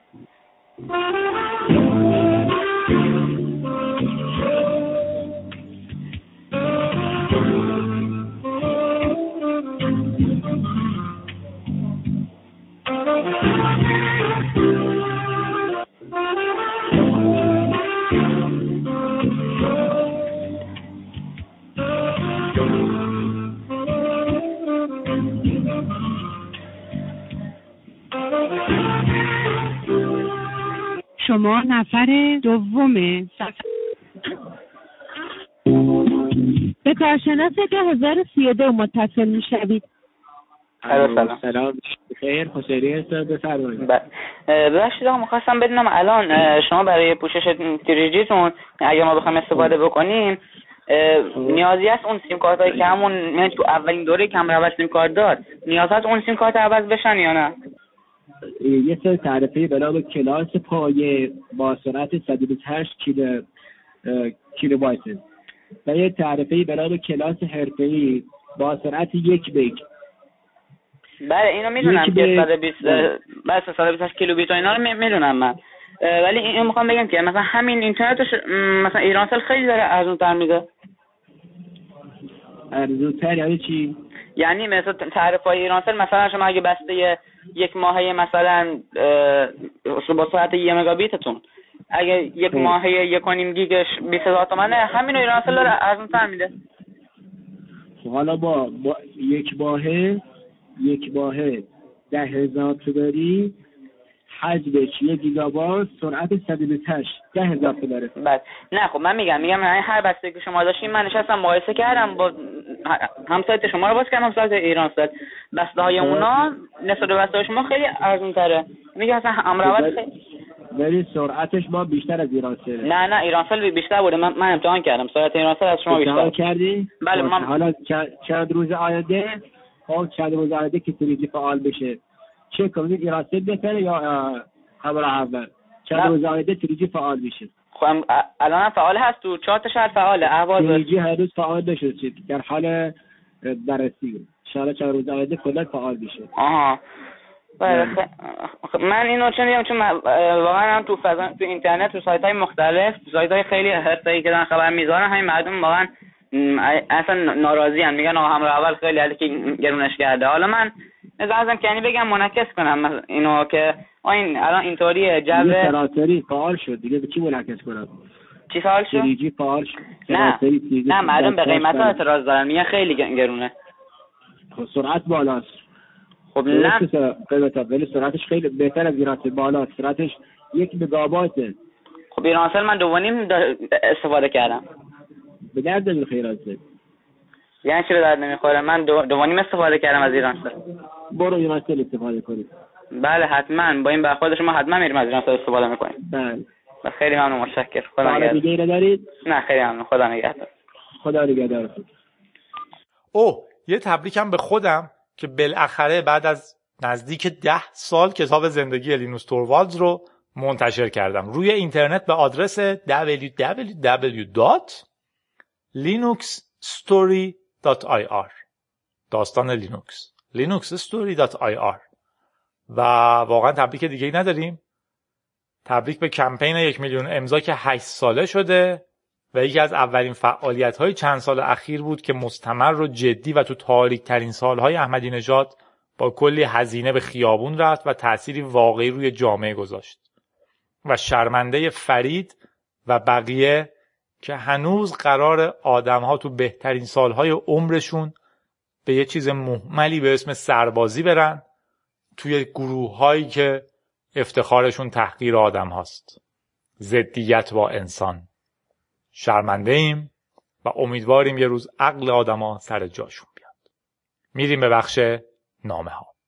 شما نفر دوم به کارشناس 2032 متصل می شوید سلام. سلام. خیر خوشحالی هستم بفرمایید. ببخشید آقا می‌خواستم بدونم الان شما برای پوشش تریجیتون اگه ما بخوایم استفاده بکنیم نیازی هست اون سیم کارت که همون یعنی تو اولین دوره کم روش سیم کارت داد نیاز هست اون سیم کارت عوض بشن یا نه؟ یه سر تعرفه بلا کلاس پایه با سرعت 128 کیلو کیلو بایت. و یه تعرفه بلا کلاس حرفه‌ای با سرعت یک بیگ بله اینو می‌دونم که 120 بس 128 کیلو بیت و اینا رو می‌دونم من. ولی اینو می‌خوام بگم که مثلا همین اینترنتش مثلا ایرانسل خیلی داره ارزون تر میده ارزون تر یعنی چی؟ یعنی مثلا تعرف های ایرانسل مثلا شما اگه بسته یک ماهه مثلا با ساعت یه مگابیتتون اگه یک ماهه یک و نیم گیگش 20 هزار تومنه همین ایرانسل داره ارزون تر میده. حالا با, با یک ماهه یک باهه ده هزار داری حجمش یک گیگابایت سرعت 128 ده هزار داره بله. نه خب من میگم میگم هر بسته که شما داشتین من نشستم مقایسه کردم با هم سایت شما رو باز کردم هم سایت ایران سایت. بسته های اونا نسبت به بسته های شما خیلی ارزون تره میگم اصلا امروت خیلی ولی سرعتش ما بیشتر از ایران سه نه نه ایرانسل بیشتر بوده. من, من امتحان کردم. سرعت ایرانسل از شما بیشتر. کردی؟ بله، باشه. من- حالا چند- چند روز آینده خب روز آینده که تریجی فعال بشه. چه کنید ایران سه بهتره یا همراه اول. روز آینده تریجی فعال بشه. خب الان هم فعال هست تو چهار تا شهر فعاله. اهواز تریجی هر روز فعال بشه. چی- در حال بررسی. شاید چند روز آینده کلا فعال بشه. آها. بله خ- من اینو چون دیدم چون واقعا هم تو فضا تو اینترنت تو سایت های مختلف سایت های خیلی حرفه‌ای که دارن خبر می‌ذارن همین مردم واقعا اصلا ناراضی هن. میگن آقا همراه اول خیلی علی که گرونش کرده. حالا من نظرم که یعنی بگم منعکس کنم اینو که این الان اینطوریه دیگه جو سراسری فعال شد. دیگه به کی منعکس کنم؟ چی سوال شد؟ تریجی فعال شد. نه. نه مردم به فعال قیمت ها. اعتراض دارن. میگن خیلی گرونه. خب سرعت بالاست. خب نه. قیمت ها ولی سرعتش خیلی بهتر از ایران بالاست. سرعتش یک مگابایته. خب ایرانسل من دو و نیم دا- استفاده کردم. به درد نمی‌خوره ایران سه یعنی چی به درد نمی‌خوره. من دو, دو استفاده کردم از ایرانسل برو ایران سه استفاده کنید بله حتما. با این برخورد شما حتما میریم از ایرانسل استفاده می‌کنیم. بله. خیلی ممنون متشکر خدا نگهدار. ندارید نه خیلی ممنون. خدا نگهدار. خدا نگهدار. او یه تبریکم به خودم که بالاخره بعد از نزدیک ده سال کتاب زندگی لینوس توروالدز رو منتشر کردم. روی اینترنت به آدرس www.linuxstory.ir داستان لینوکس. linuxstory.ir و واقعا تبریک دیگه ای نداریم. تبریک به کمپین یک میلیون امضا که هشت ساله شده و یکی از اولین فعالیت های چند سال اخیر بود که مستمر و جدی و تو تاریک ترین سالهای احمدی نژاد با کلی هزینه به خیابون رفت و تأثیری واقعی روی جامعه گذاشت. و شرمنده فرید و بقیه که هنوز قرار آدم ها تو بهترین سالهای عمرشون به یه چیز محملی به اسم سربازی برن توی گروه هایی که افتخارشون تحقیر آدم هاست. زدیت با انسان. شرمنده ایم و امیدواریم یه روز عقل آدما سر جاشون بیاد. میریم به بخش نامه ها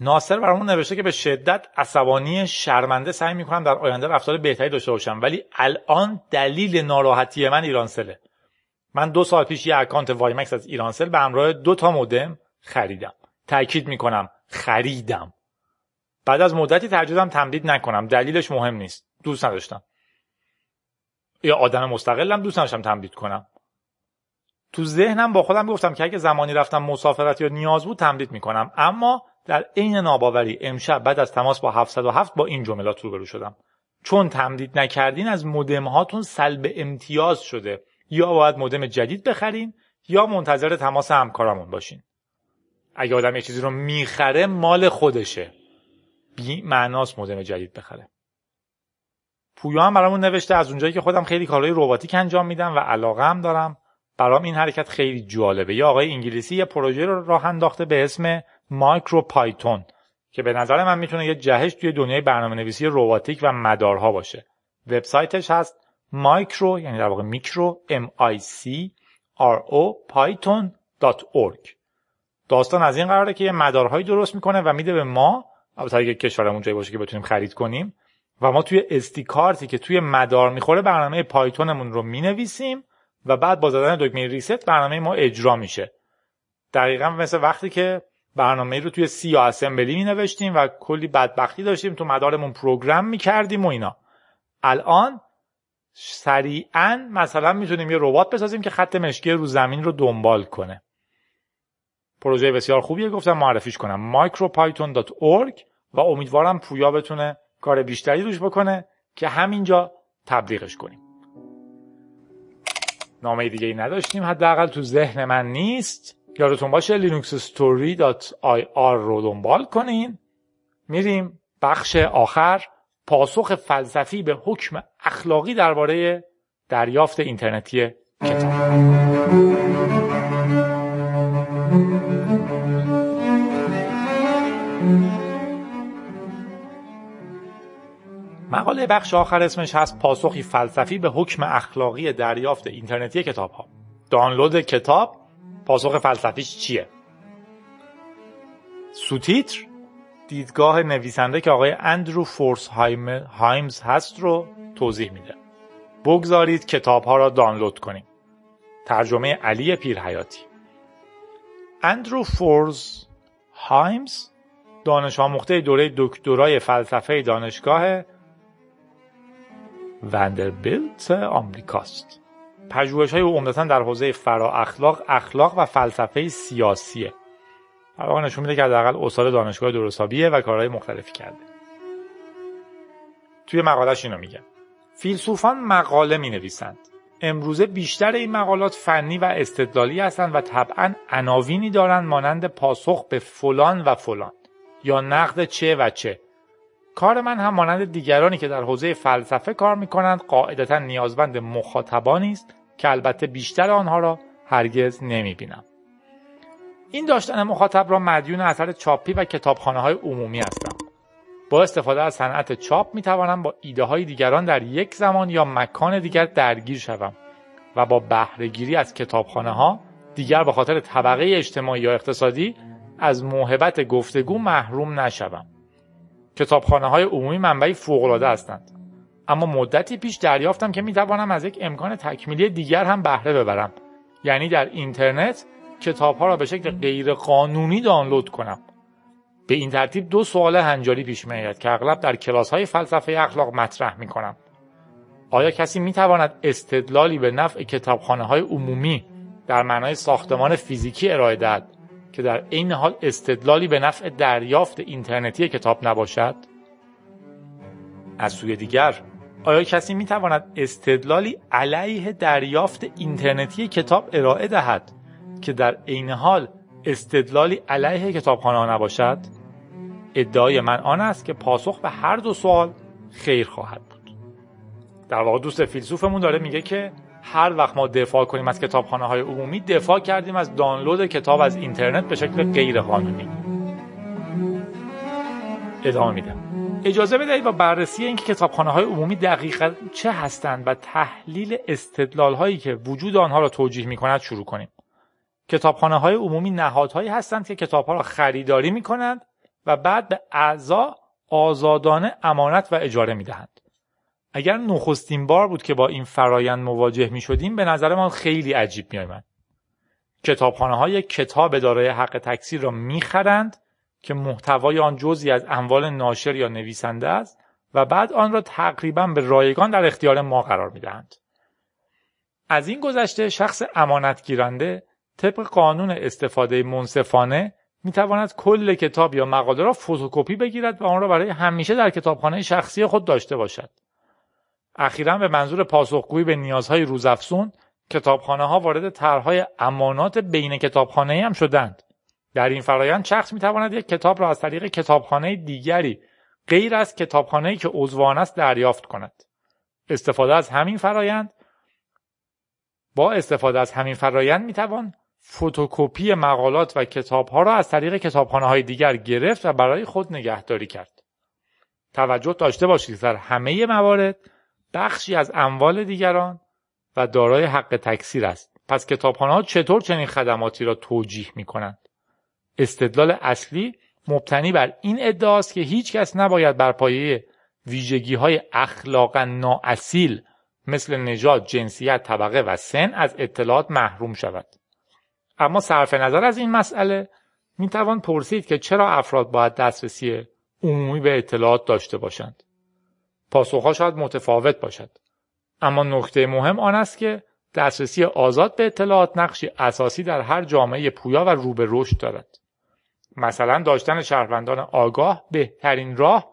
ناصر برامون نوشته که به شدت عصبانی شرمنده سعی می‌کنم در آینده رفتار بهتری داشته باشم ولی الان دلیل ناراحتی من ایرانسله من دو سال پیش یه account WiMAX از ایرانسل به همراه دو تا مودم خریدم. تاکید می‌کنم خریدم. بعد از مدتی تجدیدم تمدید نکنم. دلیلش مهم نیست. دوست نداشتم. یا آدم مستقلم دوست نداشتم تمدید کنم. تو ذهنم با خودم گفتم که اگه زمانی رفتم مسافرت یا نیاز بود تمدید می‌کنم. اما در عین ناباوری امشب بعد از تماس با 707 با این جملات روبرو شدم. چون تمدید نکردین از مودم هاتون سلب امتیاز شده. یا باید مودم جدید بخرین یا منتظر تماس همکارمون باشین. اگه آدم یه چیزی رو می‌خره مال خودشه. بی معناست مودم جدید بخره. پویا هم برامون نوشته از اونجایی که خودم خیلی کارهای رباتیک انجام میدم و علاقه هم دارم. برام این حرکت خیلی جالبه. یه آقای انگلیسی یه پروژه رو راه انداخته به اسم مایکرو پایتون که به نظر من می‌تونه یه جهش توی دنیای برنامه نویسی رباتیک و مدارها باشه. وبسایتش هست مایکرو یعنی در واقع میکرو m i c r o داستان از این قراره که یه مدارهایی درست می‌کنه و میده به ما البته اگه کشورمون جایی باشه که بتونیم خرید کنیم و ما توی استی کارتی که توی مدار می‌خوره برنامه پایتونمون رو می‌نویسیم و بعد با زدن دکمه ریست برنامه ما اجرا میشه. دقیقا مثل وقتی که برنامه رو توی سی یا اسمبلی می نوشتیم و کلی بدبختی داشتیم تو مدارمون پروگرام می کردیم و اینا. الان سریعا مثلا می‌تونیم یه ربات بسازیم که خط مشکی رو زمین رو دنبال کنه. پروژه بسیار خوبیه گفتم معرفیش کنم. micropython.org و امیدوارم پویا بتونه کار بیشتری روش بکنه که همینجا تبلیغش کنیم. نامه دیگه ای نداشتیم حداقل تو ذهن من نیست. یادتون باشه linuxstory.ir رو دنبال کنین. میریم بخش آخر. پاسخ فلسفی به حکم اخلاقی درباره دریافت اینترنتی کتاب. مقاله بخش آخر اسمش هست پاسخی فلسفی به حکم اخلاقی دریافت اینترنتی کتاب ها دانلود کتاب پاسخ فلسفیش چیه؟ سوتیتر دیدگاه نویسنده که آقای اندرو فورس هایمز هست رو توضیح میده. بگذارید کتاب ها را دانلود کنیم. ترجمه علی پیرحیاتی. اندرو فورز هایمز دانش آموخته دوره دکترای فلسفه دانشگاه وندربیلت آمریکاست. پژوهش های او عمدتا در حوزه فرا اخلاق اخلاق و فلسفه سیاسیه. در واقع نشون میده که حداقل استاد دانشگاه درستابیه و کارهای مختلفی کرده. توی مقالش اینو میگه. فیلسوفان مقاله می نویسند امروزه بیشتر این مقالات فنی و استدلالی هستند و طبعا عناوینی دارند مانند پاسخ به فلان و فلان یا نقد چه و چه کار من هم مانند دیگرانی که در حوزه فلسفه کار می کنند قاعدتا نیازمند مخاطبانی است که البته بیشتر آنها را هرگز نمی بینم. این داشتن مخاطب را مدیون اثر چاپی و کتابخانه های عمومی هستم. با استفاده از صنعت چاپ می توانم با ایده های دیگران در یک زمان یا مکان دیگر درگیر شوم و با بهرهگیری از کتابخانه ها دیگر به خاطر طبقه اجتماعی یا اقتصادی از موهبت گفتگو محروم نشوم. کتابخانه های عمومی منبعی فوقالعاده هستند اما مدتی پیش دریافتم که می توانم از یک امکان تکمیلی دیگر هم بهره ببرم. یعنی در اینترنت کتاب ها را به شکل غیر قانونی دانلود کنم. به این ترتیب دو سوال هنجاری پیش میآید که اغلب در کلاس های فلسفه اخلاق مطرح می کنم آیا کسی می تواند استدلالی به نفع کتابخانه های عمومی در معنای ساختمان فیزیکی ارائه دهد که در عین حال استدلالی به نفع دریافت اینترنتی کتاب نباشد؟ از سوی دیگر آیا کسی می تواند استدلالی علیه دریافت اینترنتی کتاب ارائه دهد که در عین حال استدلالی علیه کتابخانه نباشد؟ ادعای من آن است که پاسخ به هر دو سوال خیر خواهد بود. در واقع دوست فیلسوفمون داره میگه که هر وقت ما دفاع کنیم از کتابخانه های عمومی دفاع کردیم از دانلود کتاب از اینترنت به شکل غیر قانونی ادامه میدم. اجازه بدهید با بررسی اینکه کتابخانه های عمومی دقیقا چه هستند و تحلیل استدلال هایی که وجود آنها را توجیه می کند شروع کنیم کتابخانه های عمومی نهادهایی هستند که کتاب ها را خریداری می کنند و بعد به اعضا آزادانه امانت و اجاره می دهند. اگر نخستین بار بود که با این فرایند مواجه می شدیم به نظر ما خیلی عجیب می آمد. کتابخانه های کتاب دارای حق تکثیر را می خرند که محتوای آن جزی از اموال ناشر یا نویسنده است و بعد آن را تقریبا به رایگان در اختیار ما قرار می دهند. از این گذشته شخص امانتگیرنده طبق قانون استفاده منصفانه می تواند کل کتاب یا مقاله را فتوکپی بگیرد و آن را برای همیشه در کتابخانه شخصی خود داشته باشد. اخیرا به منظور پاسخگویی به نیازهای روزافزون کتابخانه ها وارد طرحهای امانات بین کتابخانه هم شدند. در این فرایند شخص می تواند یک کتاب را از طریق کتابخانه دیگری غیر از کتابخانه که عضوان است دریافت کند. استفاده از همین فرایند با استفاده از همین فرایند می توان فتوکپی مقالات و کتاب ها را از طریق کتابخانه های دیگر گرفت و برای خود نگهداری کرد. توجه داشته باشید در همه موارد بخشی از اموال دیگران و دارای حق تکثیر است. پس کتابخانه ها چطور چنین خدماتی را توجیه می کنند؟ استدلال اصلی مبتنی بر این ادعاست که هیچ کس نباید بر پایه ویژگی های اخلاقا نااصیل مثل نژاد، جنسیت، طبقه و سن از اطلاعات محروم شود. اما صرف نظر از این مسئله می توان پرسید که چرا افراد باید دسترسی عمومی به اطلاعات داشته باشند. پاسخها شاید متفاوت باشد. اما نکته مهم آن است که دسترسی آزاد به اطلاعات نقشی اساسی در هر جامعه پویا و رو به رشد دارد. مثلا داشتن شهروندان آگاه بهترین راه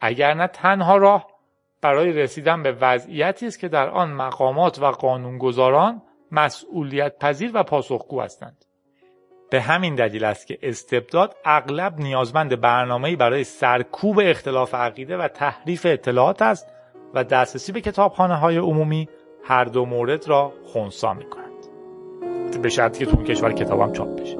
اگر نه تنها راه برای رسیدن به وضعیتی است که در آن مقامات و قانونگذاران مسئولیت پذیر و پاسخگو هستند. به همین دلیل است که استبداد اغلب نیازمند برنامه‌ای برای سرکوب اختلاف عقیده و تحریف اطلاعات است و دسترسی به کتابخانه های عمومی هر دو مورد را خونسا می کنند. به شرطی که تو کشور کتابم چاپ بشه.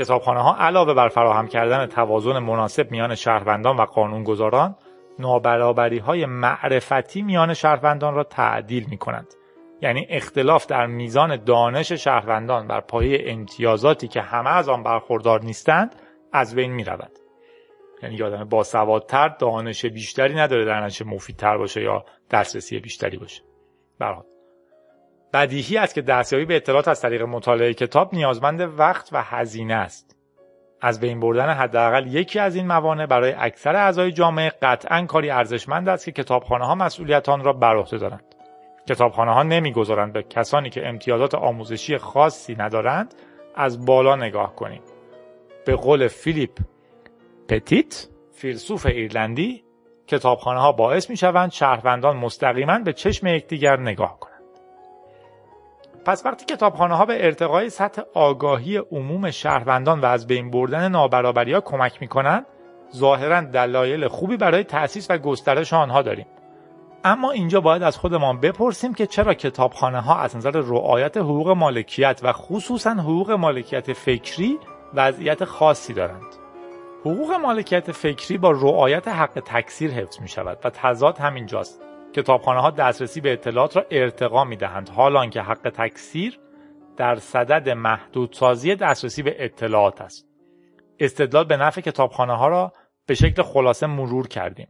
کتابخانه ها علاوه بر فراهم کردن توازن مناسب میان شهروندان و قانونگذاران نابرابری های معرفتی میان شهروندان را تعدیل می کنند. یعنی اختلاف در میزان دانش شهروندان بر پایه امتیازاتی که همه از آن برخوردار نیستند از بین می رود. یعنی یه آدم باسوادتر دانش بیشتری نداره در نتیجه مفیدتر باشه یا دسترسی بیشتری باشه برحال بدیهی است که دستیابی به اطلاعات از طریق مطالعه کتاب نیازمند وقت و هزینه است. از بین بردن حداقل یکی از این موانع برای اکثر اعضای جامعه قطعا کاری ارزشمند است که کتابخانه ها مسئولیت آن را بر عهده دارند. کتابخانه ها نمی‌گذارند به کسانی که امتیازات آموزشی خاصی ندارند از بالا نگاه کنیم. به قول فیلیپ پتیت فیلسوف ایرلندی کتابخانه ها باعث می شوند شهروندان مستقیما به چشم یکدیگر نگاه کنند. پس وقتی کتابخانه ها به ارتقای سطح آگاهی عموم شهروندان و از بین بردن نابرابری ها کمک می کنند ظاهرا دلایل خوبی برای تأسیس و گسترش آنها داریم. اما اینجا باید از خودمان بپرسیم که چرا کتابخانه ها از نظر رعایت حقوق مالکیت و خصوصا حقوق مالکیت فکری وضعیت خاصی دارند. حقوق مالکیت فکری با رعایت حق تکثیر حفظ می شود و تضاد همینجاست. کتابخانه ها دسترسی به اطلاعات را ارتقا می دهند حالان که حق تکثیر در صدد محدودسازی دسترسی به اطلاعات است. استدلال به نفع کتابخانه ها را به شکل خلاصه مرور کردیم.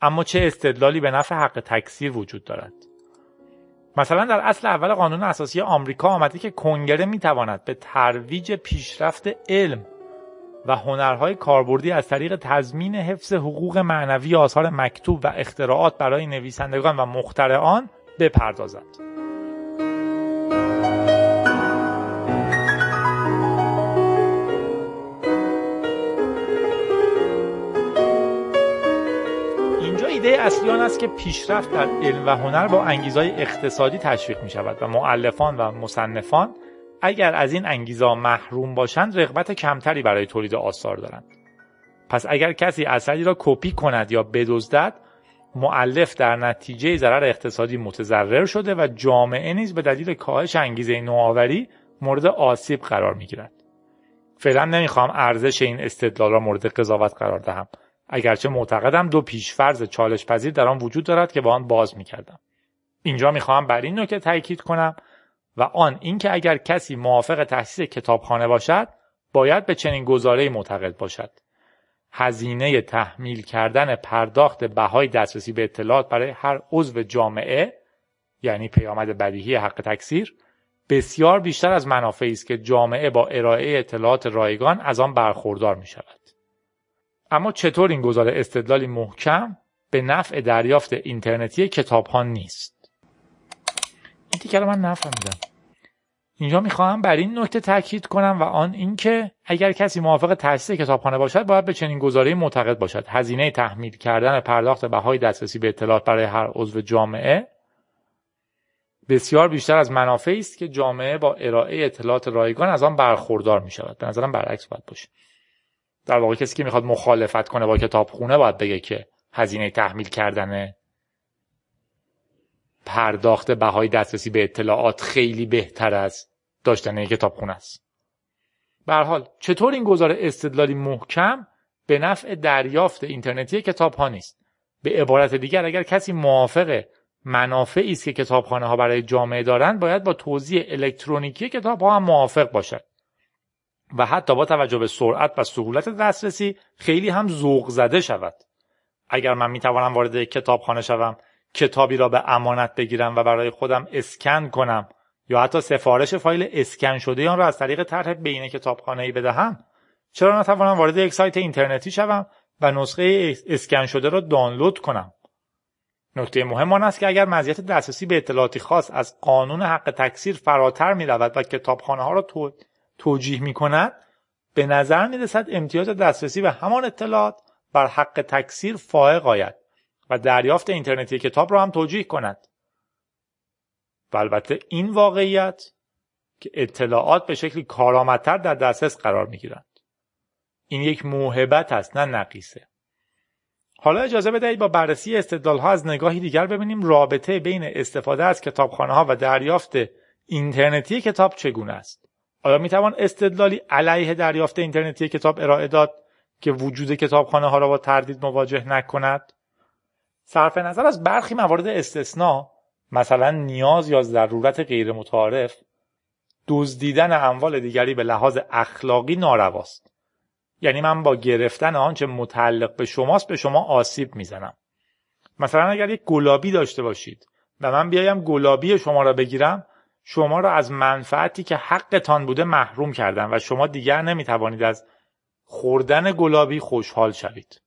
اما چه استدلالی به نفع حق تکثیر وجود دارد؟ مثلا در اصل اول قانون اساسی آمریکا آمده که کنگره می تواند به ترویج پیشرفت علم و هنرهای کاربردی از طریق تضمین حفظ حقوق معنوی آثار مکتوب و اختراعات برای نویسندگان و مخترعان بپردازد. ایده اصلی آن است که پیشرفت در علم و هنر با انگیزهای اقتصادی تشویق می شود و معلفان و مصنفان اگر از این انگیزا محروم باشند رغبت کمتری برای تولید آثار دارند. پس اگر کسی اثری را کپی کند یا بدزدد معلف در نتیجه ضرر اقتصادی متضرر شده و جامعه نیز به دلیل کاهش انگیزه نوآوری مورد آسیب قرار می‌گیرد. فعلا نمی‌خواهم ارزش این استدلال را مورد قضاوت قرار دهم. اگرچه معتقدم دو پیشفرض چالش پذیر در آن وجود دارد که با آن باز می‌کردم. اینجا می‌خواهم بر این نکته تاکید کنم. و آن اینکه اگر کسی موافق تأسیس کتابخانه باشد باید به چنین گزاره معتقد باشد هزینه تحمیل کردن پرداخت بهای دسترسی به اطلاعات برای هر عضو جامعه یعنی پیامد بدیهی حق تکثیر بسیار بیشتر از منافعی است که جامعه با ارائه اطلاعات رایگان از آن برخوردار می شود. اما چطور این گزاره استدلالی محکم به نفع دریافت اینترنتی کتاب ها نیست؟ این دیگر من نفهمیدم اینجا می‌خواهم بر این نکته تاکید کنم و آن اینکه اگر کسی موافق تاسیس کتابخانه باشد باید به چنین گزاره معتقد باشد. هزینه تحمیل کردن پرداخت بهای دسترسی به اطلاعات برای هر عضو جامعه بسیار بیشتر از منافعی است که جامعه با ارائه اطلاعات رایگان از آن برخوردار می شود به نظرم برعکس باید باشه. در واقع کسی که می‌خواد مخالفت کنه با کتابخونه باید بگه که هزینه تحمیل کردن پرداخت بهای دسترسی به اطلاعات خیلی بهتر از داشتن یک کتابخونه است. به حال چطور این گزاره استدلالی محکم به نفع دریافت اینترنتی کتاب ها نیست؟ به عبارت دیگر اگر کسی موافق منافعی است که کتابخانه ها برای جامعه دارند باید با توزیع الکترونیکی کتاب ها هم موافق باشد. و حتی با توجه به سرعت و سهولت دسترسی خیلی هم ذوق زده شود. اگر من می توانم وارد کتابخانه شوم کتابی را به امانت بگیرم و برای خودم اسکن کنم. یا حتی سفارش فایل اسکن شده آن را از طریق طرح بین کتابخانه ای بدهم. چرا نتوانم وارد یک سایت اینترنتی شوم و نسخه اسکن شده را دانلود کنم؟ نکته مهم آن است که اگر مزیت دسترسی به اطلاعاتی خاص از قانون حق تکثیر فراتر می رود و کتابخانه ها را تو... توجیه می کند به نظر می رسد امتیاز دسترسی به همان اطلاعات بر حق تکثیر فائق آید. و دریافت اینترنتی کتاب را هم توجیه کند. و البته این واقعیت که اطلاعات به شکلی کارآمدتر در دسترس قرار می گیرند. این یک موهبت است نه نقیصه. حالا اجازه بدهید با بررسی استدلال ها از نگاهی دیگر ببینیم رابطه بین استفاده از کتابخانه ها و دریافت اینترنتی کتاب چگونه است. آیا می توان استدلالی علیه دریافت اینترنتی کتاب ارائه داد که وجود کتابخانه ها را با تردید مواجه نکند؟ صرف نظر از برخی موارد استثنا مثلا نیاز یا ضرورت غیر متعارف دزدیدن اموال دیگری به لحاظ اخلاقی نارواست. یعنی من با گرفتن آنچه متعلق به شماست به شما آسیب می‌زنم. مثلا اگر یک گلابی داشته باشید و من بیایم گلابی شما را بگیرم شما را از منفعتی که حقتان بوده محروم کردم و شما دیگر نمی‌توانید از خوردن گلابی خوشحال شوید.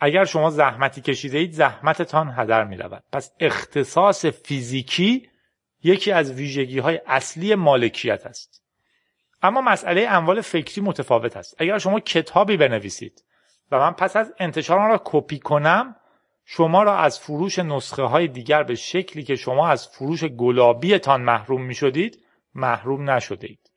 اگر شما زحمتی کشیده اید زحمتتان هدر می رود. پس اختصاص فیزیکی یکی از ویژگی های اصلی مالکیت است. اما مسئله اموال فکری متفاوت است. اگر شما کتابی بنویسید و من پس از انتشار آن را کپی کنم شما را از فروش نسخه های دیگر به شکلی که شما از فروش گلابیتان محروم می شدید محروم نشده اید.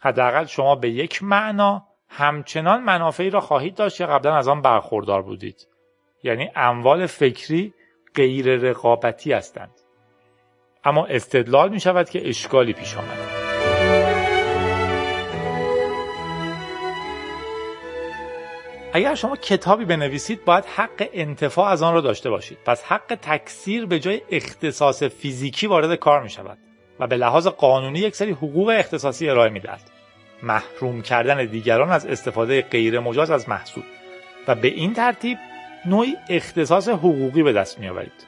حداقل شما به یک معنا همچنان منافعی را خواهید داشت که قبلا از آن برخوردار بودید. یعنی اموال فکری غیر رقابتی هستند. اما استدلال می شود که اشکالی پیش آمد. اگر شما کتابی بنویسید باید حق انتفاع از آن را داشته باشید پس حق تکثیر به جای اختصاص فیزیکی وارد کار می شود و به لحاظ قانونی یک سری حقوق اختصاصی ارائه می دهد. محروم کردن دیگران از استفاده غیر مجاز از محصول. و به این ترتیب نوعی اختصاص حقوقی به دست می آورید.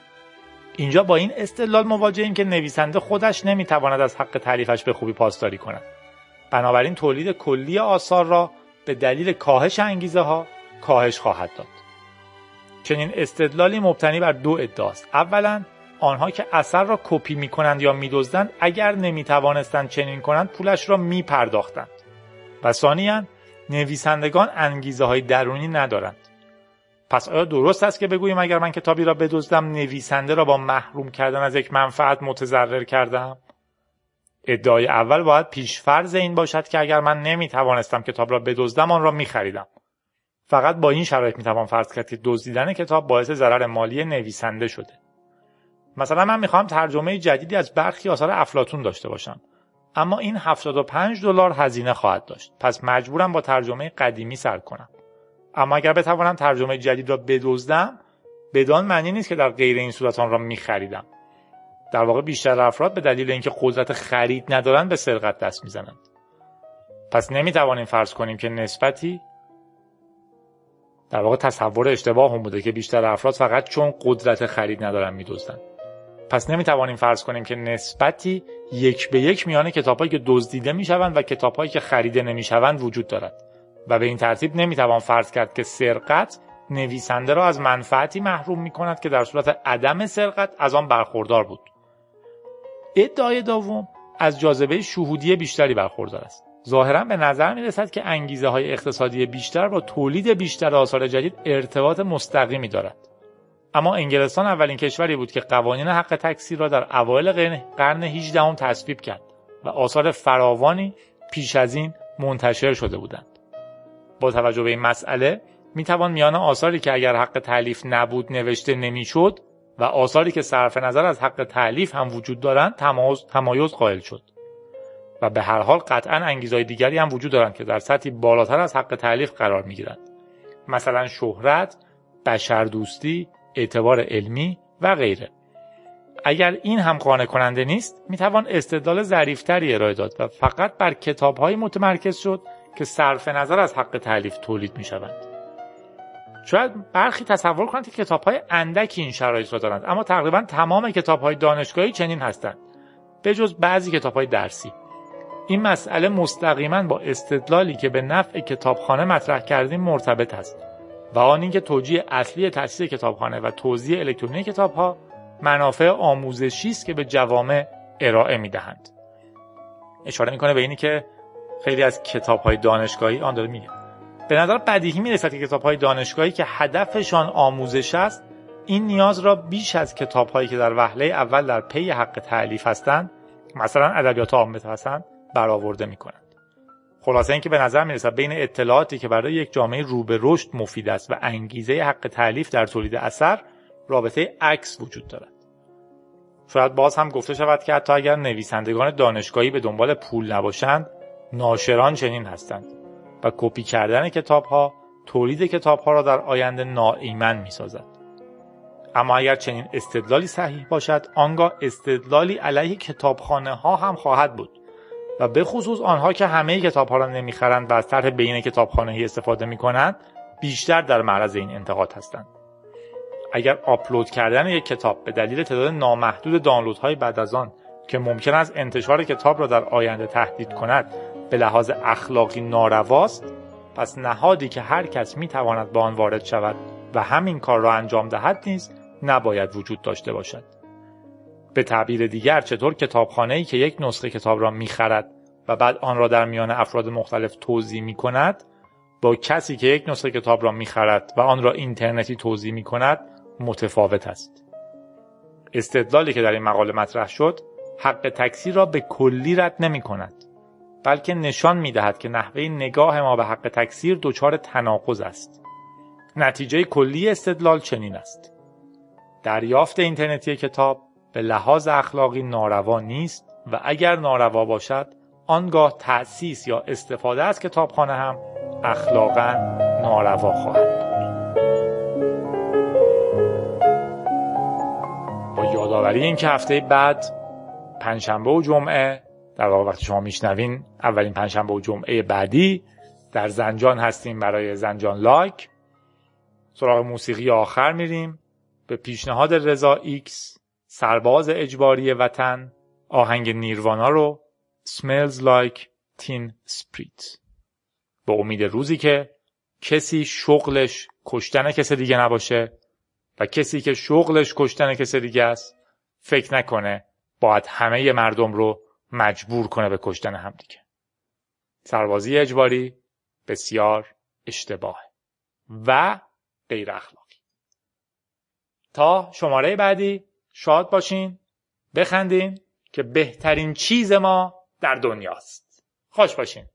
اینجا با این استدلال مواجهیم که نویسنده خودش نمی‌تواند از حق تعلیفش به خوبی پاسداری کند. بنابراین تولید کلی آثار را به دلیل کاهش انگیزه ها کاهش خواهد داد. چنین استدلالی مبتنی بر دو ادعاست اولا آنها که اثر را کپی می کنند یا می دزدند اگر نمی توانستند چنین کنند پولش را می پرداختند و ثانیا نویسندگان انگیزه های درونی ندارند پس آیا درست است که بگوییم اگر من کتابی را بدزدم نویسنده را با محروم کردن از یک منفعت متضرر کردم ادعای اول باید پیشفرض این باشد که اگر من نمی توانستم کتاب را بدزدم آن را می خریدم. فقط با این شرایط می توان فرض کرد که دزدیدن کتاب باعث ضرر مالی نویسنده شده. مثلا من می‌خوام ترجمه جدیدی از برخی آثار افلاتون داشته باشم. اما این 75 دلار هزینه خواهد داشت. پس مجبورم با ترجمه قدیمی سر کنم. اما اگر بتوانم ترجمه جدید را بدزدم بدان معنی نیست که در غیر این صورت آن را میخریدم در واقع بیشتر افراد به دلیل اینکه قدرت خرید ندارند به سرقت دست می‌زنند پس نمی‌توانیم فرض کنیم که نسبتی در واقع تصور اشتباه هم بوده که بیشتر افراد فقط چون قدرت خرید ندارن میدزدند پس نمی‌توانیم فرض کنیم که نسبتی یک به یک میان کتابهایی که دزدیده می‌شوند و کتابهایی که خریده نمی‌شوند وجود دارد و به این ترتیب نمی‌توان فرض کرد که سرقت نویسنده را از منفعتی محروم می کند که در صورت عدم سرقت از آن برخوردار بود. ادعای دوم از جاذبه شهودی بیشتری برخوردار است. ظاهرا به نظر می رسد که انگیزه های اقتصادی بیشتر با تولید بیشتر آثار جدید ارتباط مستقیمی دارد. اما انگلستان اولین کشوری بود که قوانین حق تکثیر را در اوایل قرن 18 تصویب کرد و آثار فراوانی پیش از این منتشر شده بودند. با توجه به این مسئله می توان میان آثاری که اگر حق تعلیف نبود نوشته نمی‌شد و آثاری که صرف نظر از حق تعلیف هم وجود دارند تمایز, تمایز قائل شد و به هر حال قطعا انگیزهای دیگری هم وجود دارند که در سطحی بالاتر از حق تعلیف قرار می گیرند مثلا شهرت، بشردوستی، اعتبار علمی و غیره. اگر این هم قانع کننده نیست می توان استدلال ظریفتری ارائه داد و فقط بر کتابهایی متمرکز شد که صرف نظر از حق تعلیف تولید می شوند. شاید برخی تصور کنند که کتاب های اندکی این شرایط را دارند اما تقریبا تمام کتاب های دانشگاهی چنین هستند به جز بعضی کتاب های درسی. این مسئله مستقیما با استدلالی که به نفع کتابخانه مطرح کردیم مرتبط است. و آن اینکه توجیه اصلی تأسیس کتابخانه و توزیع الکترونی کتاب ها منافع آموزشی است که به جوامع ارائه می‌دهند اشاره می‌کنه به اینی که خیلی از کتاب های دانشگاهی آن داره میگه به نظر بدیهی می‌رسد که کتاب های دانشگاهی که هدفشان آموزش است این نیاز را بیش از کتاب هایی که در وهله اول در پی حق تعلیف هستند مثلا ادبیات عامه هستند برآورده می کنند. خلاصه اینکه به نظر می‌رسد بین اطلاعاتی که برای یک جامعه رو به رشد مفید است و انگیزه حق تعلیف در تولید اثر رابطه عکس وجود دارد شاید باز هم گفته شود که حتی اگر نویسندگان دانشگاهی به دنبال پول نباشند ناشران چنین هستند و کپی کردن کتاب ها تولید کتاب ها را در آینده ناایمن می سازد. اما اگر چنین استدلالی صحیح باشد آنگاه استدلالی علیه کتابخانه ها هم خواهد بود و به خصوص آنها که همه کتاب ها را نمی‌خرند و از طرح بین کتابخانه استفاده می کنند بیشتر در معرض این انتقاد هستند. اگر آپلود کردن یک کتاب به دلیل تعداد نامحدود دانلود های بعد از آن که ممکن است انتشار کتاب را در آینده تهدید کند به لحاظ اخلاقی نارواست پس نهادی که هر کس می تواند به آن وارد شود و همین کار را انجام دهد نیز نباید وجود داشته باشد. به تعبیر دیگر چطور کتابخانه ای که یک نسخه کتاب را می‌خرد و بعد آن را در میان افراد مختلف توضیح می کند با کسی که یک نسخه کتاب را می‌خرد و آن را اینترنتی توضیح می کند متفاوت است. استدلالی که در این مقاله مطرح شد حق تکثیر را به کلی رد نمی کند بلکه نشان می دهد که نحوه نگاه ما به حق تکثیر دچار تناقض است. نتیجه کلی استدلال چنین است. دریافت اینترنتی کتاب به لحاظ اخلاقی ناروا نیست و اگر ناروا باشد آنگاه تأسیس یا استفاده از کتابخانه هم اخلاقا ناروا خواهد با یادآوری اینکه هفته بعد پنجشنبه و جمعه در واقع وقتی شما میشنوین اولین پنجشنبه و جمعه بعدی در زنجان هستیم برای زنجان لایک. سراغ موسیقی آخر میریم. به پیشنهاد رضا ایکس سرباز اجباری وطن آهنگ نیروانا رو Smells Like Teen Spirit. با امید روزی که کسی شغلش کشتن کسی دیگه نباشه و کسی که شغلش کشتن کسی دیگه است فکر نکنه باید همه مردم رو مجبور کنه به کشتن همدیگه سربازی اجباری بسیار اشتباه و غیر اخلاقی تا شماره بعدی شاد باشین بخندین که بهترین چیز ما در دنیاست. خوش باشین.